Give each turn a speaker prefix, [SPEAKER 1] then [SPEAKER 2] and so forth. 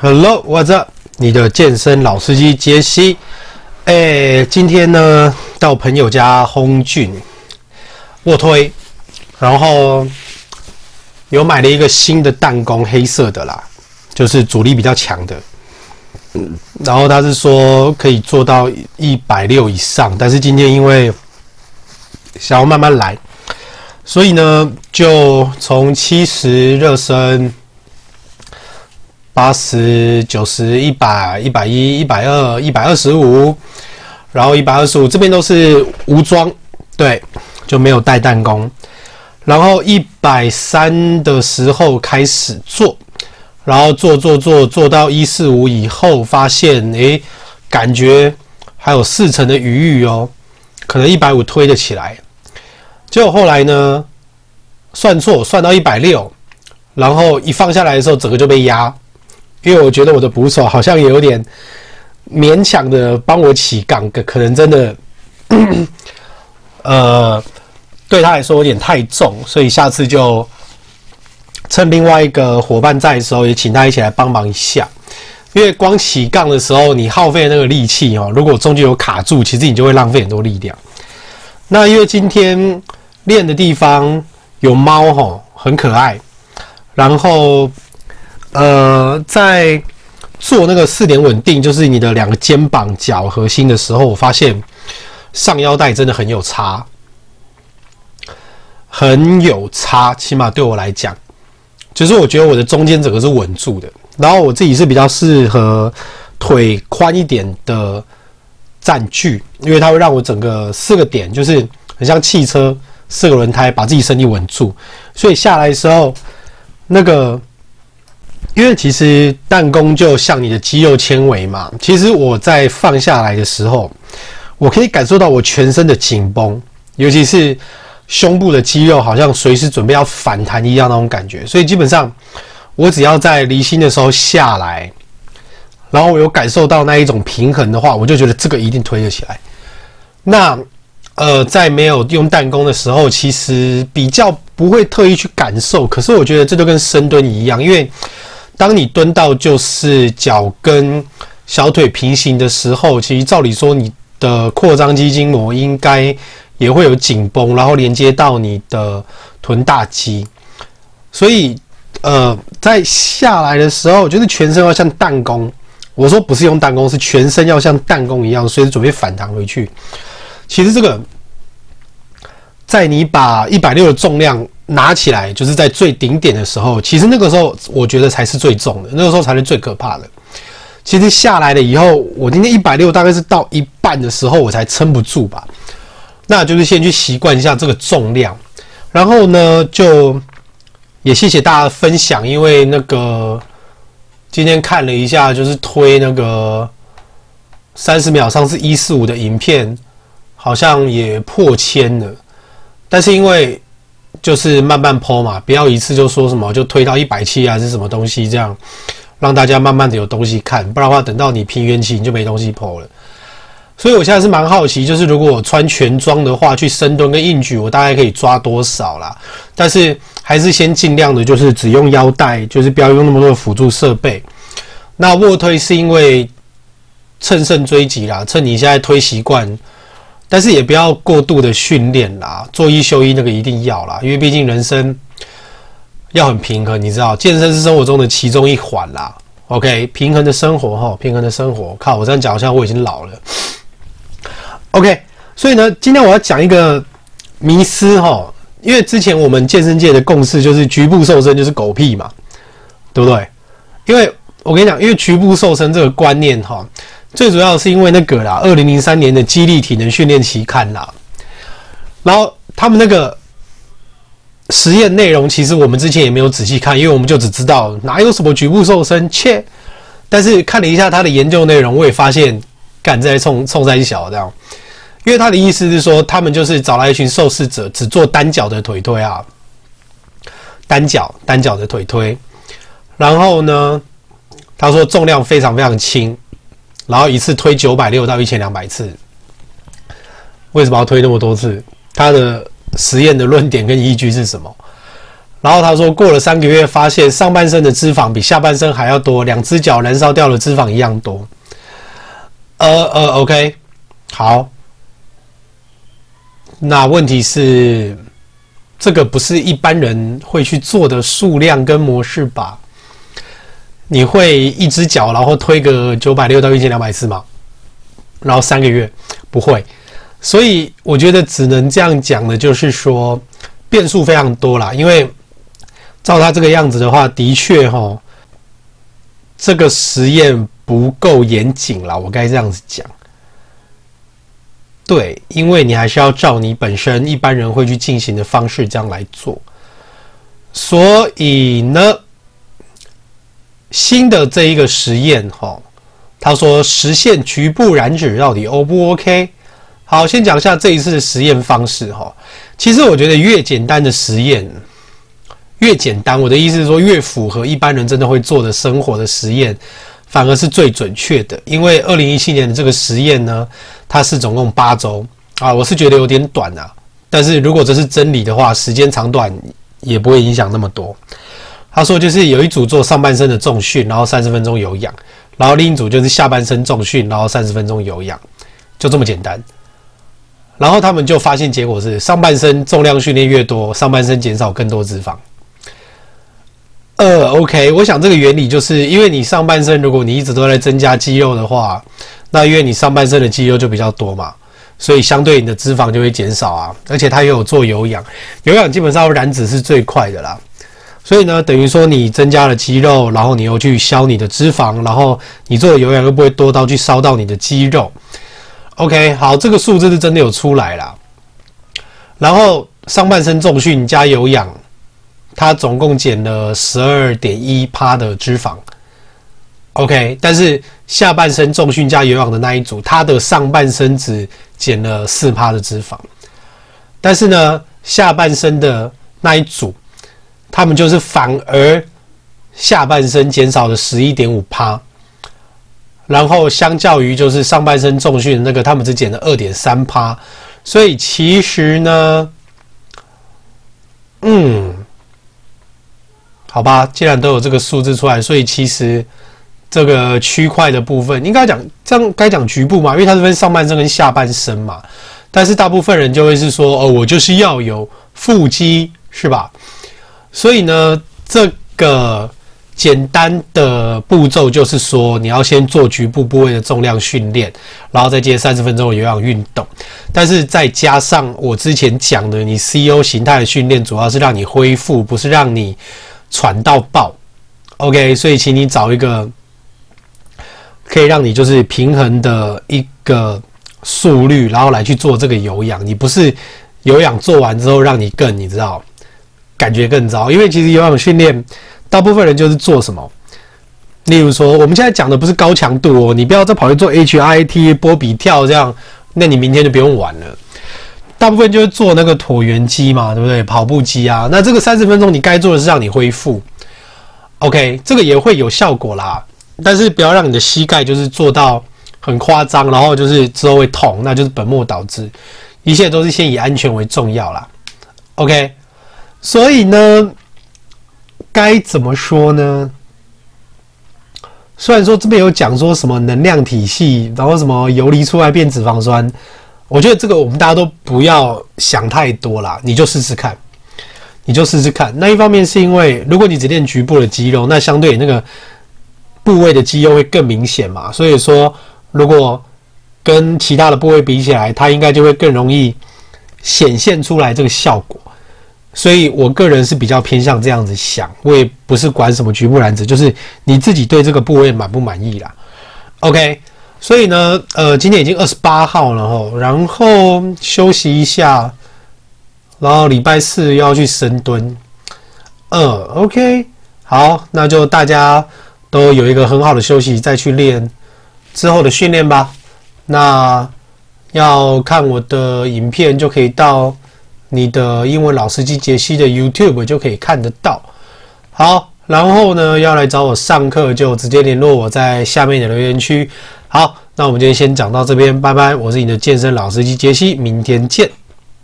[SPEAKER 1] Hello，what's up？你的健身老司机杰西。哎，今天呢，到朋友家轰俊卧推，然后有买了一个新的弹弓，黑色的啦，就是阻力比较强的。嗯，然后他是说可以做到一百六以上，但是今天因为想要慢慢来，所以呢，就从七十热身。八十九十一百一百一一百二一百二十五，然后一百二十五这边都是无装，对，就没有带弹弓。然后一百三的时候开始做，然后做做做做到一四五以后，发现诶，感觉还有四成的余裕哦，可能一百五推得起来。结果后来呢，算错算到一百六，然后一放下来的时候，整个就被压。因为我觉得我的捕手好像也有点勉强的帮我起杠，可能真的，呃，对他来说有点太重，所以下次就趁另外一个伙伴在的时候，也请他一起来帮忙一下。因为光起杠的时候，你耗费那个力气哦，如果中间有卡住，其实你就会浪费很多力量。那因为今天练的地方有猫哦，很可爱，然后。呃，在做那个四点稳定，就是你的两个肩膀、脚核心的时候，我发现上腰带真的很有差，很有差。起码对我来讲，就是我觉得我的中间整个是稳住的。然后我自己是比较适合腿宽一点的站距，因为它会让我整个四个点就是很像汽车四个轮胎，把自己身体稳住。所以下来的时候，那个。因为其实弹弓就像你的肌肉纤维嘛，其实我在放下来的时候，我可以感受到我全身的紧绷，尤其是胸部的肌肉好像随时准备要反弹一样那种感觉。所以基本上，我只要在离心的时候下来，然后我有感受到那一种平衡的话，我就觉得这个一定推得起来。那呃，在没有用弹弓的时候，其实比较不会特意去感受。可是我觉得这就跟深蹲一样，因为当你蹲到就是脚跟小腿平行的时候，其实照理说你的扩张肌筋膜应该也会有紧绷，然后连接到你的臀大肌。所以，呃，在下来的时候，就是全身要像弹弓。我说不是用弹弓，是全身要像弹弓一样，随时准备反弹回去。其实这个，在你把一百六的重量。拿起来就是在最顶点的时候，其实那个时候我觉得才是最重的，那个时候才是最可怕的。其实下来了以后，我今天一百六大概是到一半的时候我才撑不住吧。那就是先去习惯一下这个重量，然后呢，就也谢谢大家分享，因为那个今天看了一下，就是推那个三十秒上是一四五的影片，好像也破千了，但是因为。就是慢慢 po 嘛，不要一次就说什么就推到一百七还是什么东西，这样让大家慢慢的有东西看，不然的话等到你平原期你就没东西 po 了。所以我现在是蛮好奇，就是如果我穿全装的话，去深蹲跟硬举，我大概可以抓多少啦？但是还是先尽量的，就是只用腰带，就是不要用那么多的辅助设备。那卧推是因为乘胜追击啦，趁你现在推习惯。但是也不要过度的训练啦，做一休一那个一定要啦，因为毕竟人生要很平衡，你知道，健身是生活中的其中一环啦。OK，平衡的生活哈，平衡的生活，靠，我这样讲好像我已经老了。OK，所以呢，今天我要讲一个迷思哈，因为之前我们健身界的共识就是局部瘦身就是狗屁嘛，对不对？因为我跟你讲，因为局部瘦身这个观念哈。最主要是因为那个啦，二零零三年的《肌力体能训练期刊》啦，然后他们那个实验内容，其实我们之前也没有仔细看，因为我们就只知道哪有什么局部瘦身，切。但是看了一下他的研究内容，我也发现，干在冲冲三小这样，因为他的意思是说，他们就是找来一群受试者，只做单脚的腿推啊，单脚单脚的腿推，然后呢，他说重量非常非常轻。然后一次推九百六到一千两百次，为什么要推那么多次？他的实验的论点跟依据是什么？然后他说过了三个月，发现上半身的脂肪比下半身还要多，两只脚燃烧掉的脂肪一样多。呃呃，OK，好。那问题是，这个不是一般人会去做的数量跟模式吧？你会一只脚然后推个九百六到一千两百次吗？然后三个月不会，所以我觉得只能这样讲的，就是说变数非常多啦。因为照他这个样子的话，的确齁，这个实验不够严谨啦，我该这样子讲。对，因为你还是要照你本身一般人会去进行的方式这样来做，所以呢，新的这一个实验哈，他说实现局部燃脂到底 O 不 OK？好，先讲一下这一次的实验方式哈。其实我觉得越简单的实验越简单，我的意思是说越符合一般人真的会做的生活的实验。反而是最准确的，因为二零一七年的这个实验呢，它是总共八周啊，我是觉得有点短啊。但是如果这是真理的话，时间长短也不会影响那么多。他说就是有一组做上半身的重训，然后三十分钟有氧，然后另一组就是下半身重训，然后三十分钟有氧，就这么简单。然后他们就发现结果是上半身重量训练越多，上半身减少更多脂肪。呃，OK，我想这个原理就是因为你上半身，如果你一直都在增加肌肉的话，那因为你上半身的肌肉就比较多嘛，所以相对你的脂肪就会减少啊。而且它也有做有氧，有氧基本上燃脂是最快的啦。所以呢，等于说你增加了肌肉，然后你又去消你的脂肪，然后你做的有氧又不会多到去烧到你的肌肉。OK，好，这个数字是真的有出来啦。然后上半身重训加有氧。它总共减了十二点一趴的脂肪，OK，但是下半身重训加有氧的那一组，它的上半身只减了四趴的脂肪，但是呢，下半身的那一组，他们就是反而下半身减少了十一点五趴，然后相较于就是上半身重训的那个，他们只减了二点三趴，所以其实呢，嗯。好吧，既然都有这个数字出来，所以其实这个区块的部分应该讲这样该讲局部嘛，因为它是分上半身跟下半身嘛。但是大部分人就会是说，哦，我就是要有腹肌，是吧？所以呢，这个简单的步骤就是说，你要先做局部部位的重量训练，然后再接三十分钟的有氧运动。但是再加上我之前讲的，你 CO 形态的训练主要是让你恢复，不是让你。喘到爆，OK，所以请你找一个可以让你就是平衡的一个速率，然后来去做这个有氧。你不是有氧做完之后让你更，你知道，感觉更糟。因为其实有氧训练，大部分人就是做什么？例如说，我们现在讲的不是高强度哦，你不要再跑去做 H I T 波比跳这样，那你明天就不用玩了。大部分就是做那个椭圆机嘛，对不对？跑步机啊，那这个三十分钟你该做的是让你恢复，OK，这个也会有效果啦。但是不要让你的膝盖就是做到很夸张，然后就是之后会痛，那就是本末倒置。一切都是先以安全为重要啦，OK。所以呢，该怎么说呢？虽然说这边有讲说什么能量体系，然后什么游离出来变脂肪酸。我觉得这个我们大家都不要想太多啦，你就试试看，你就试试看。那一方面是因为，如果你只练局部的肌肉，那相对那个部位的肌肉会更明显嘛。所以说，如果跟其他的部位比起来，它应该就会更容易显现出来这个效果。所以我个人是比较偏向这样子想，我也不是管什么局部燃脂，就是你自己对这个部位满不满意啦。OK。所以呢，呃，今天已经二十八号了吼，然后休息一下，然后礼拜四要去深蹲，呃，OK，好，那就大家都有一个很好的休息，再去练之后的训练吧。那要看我的影片，就可以到你的英文老司机杰西的 YouTube 就可以看得到。好，然后呢，要来找我上课，就直接联络我在下面的留言区。好，那我们今天先讲到这边，拜拜！我是你的健身老司机杰西，明天见。